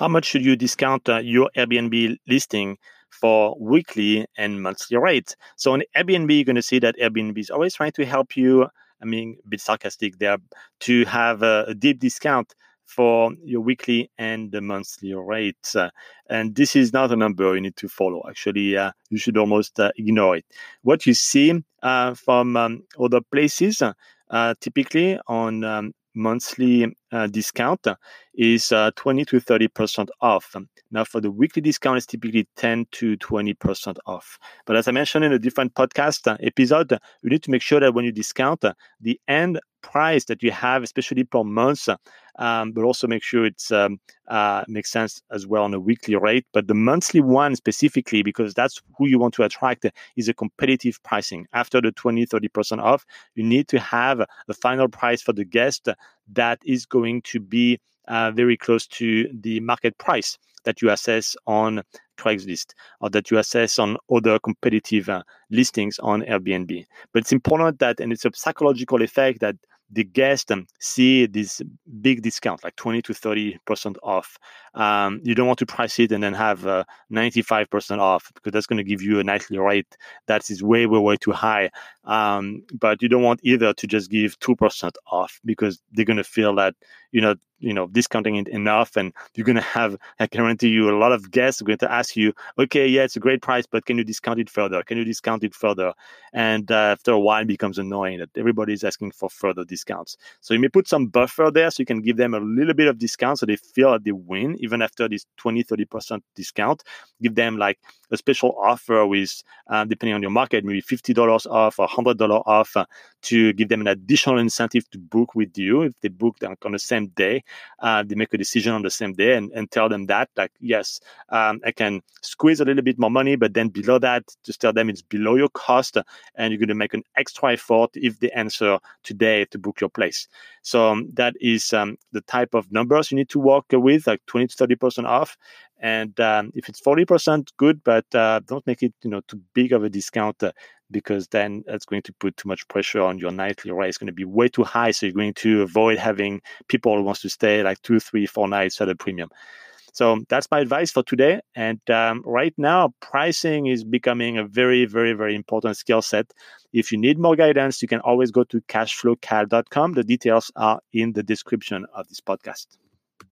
how much should you discount uh, your Airbnb listing for weekly and monthly rates? So on Airbnb, you're going to see that Airbnb is always trying to help you. I mean, a bit sarcastic there, to have a, a deep discount for your weekly and the monthly rates. Uh, and this is not a number you need to follow. Actually, uh, you should almost uh, ignore it. What you see uh, from um, other places, uh, typically on um, monthly uh, discount is uh, 20 to 30 percent off. Now, for the weekly discount, it's typically 10 to 20 percent off. But as I mentioned in a different podcast episode, you need to make sure that when you discount, the end price that you have, especially per month, um, but also make sure it's um, uh, makes sense as well on a weekly rate. But the monthly one specifically, because that's who you want to attract, is a competitive pricing. After the 20, 30% off, you need to have a final price for the guest that is going to be uh, very close to the market price that you assess on Craigslist or that you assess on other competitive uh, listings on Airbnb. But it's important that, and it's a psychological effect that the guests um, see this big discount, like 20 to 30% off. Um, you don't want to price it and then have uh, 95% off because that's going to give you a nightly rate that is way, way, way too high. Um, but you don't want either to just give 2% off because they're going to feel that, you know, you know discounting it enough and you're going to have i guarantee you a lot of guests are going to ask you okay yeah it's a great price but can you discount it further? Can you discount it further? And uh, after a while it becomes annoying that everybody is asking for further discounts. So you may put some buffer there so you can give them a little bit of discount so they feel that they win even after this 20 30% discount. Give them like a special offer with uh, depending on your market maybe $50 off or $100 off uh, to give them an additional incentive to book with you if they book on the same day uh, they make a decision on the same day and, and tell them that like yes um, i can squeeze a little bit more money but then below that just tell them it's below your cost and you're going to make an extra effort if they answer today to book your place. So um, that is um, the type of numbers you need to work with like 20 to 30 percent off and um, if it's 40% good but uh, don't make it you know too big of a discount uh, because then that's going to put too much pressure on your nightly rate. It's going to be way too high. So you're going to avoid having people who wants to stay like two, three, four nights at a premium. So that's my advice for today. And um, right now, pricing is becoming a very, very, very important skill set. If you need more guidance, you can always go to cashflowcal.com. The details are in the description of this podcast.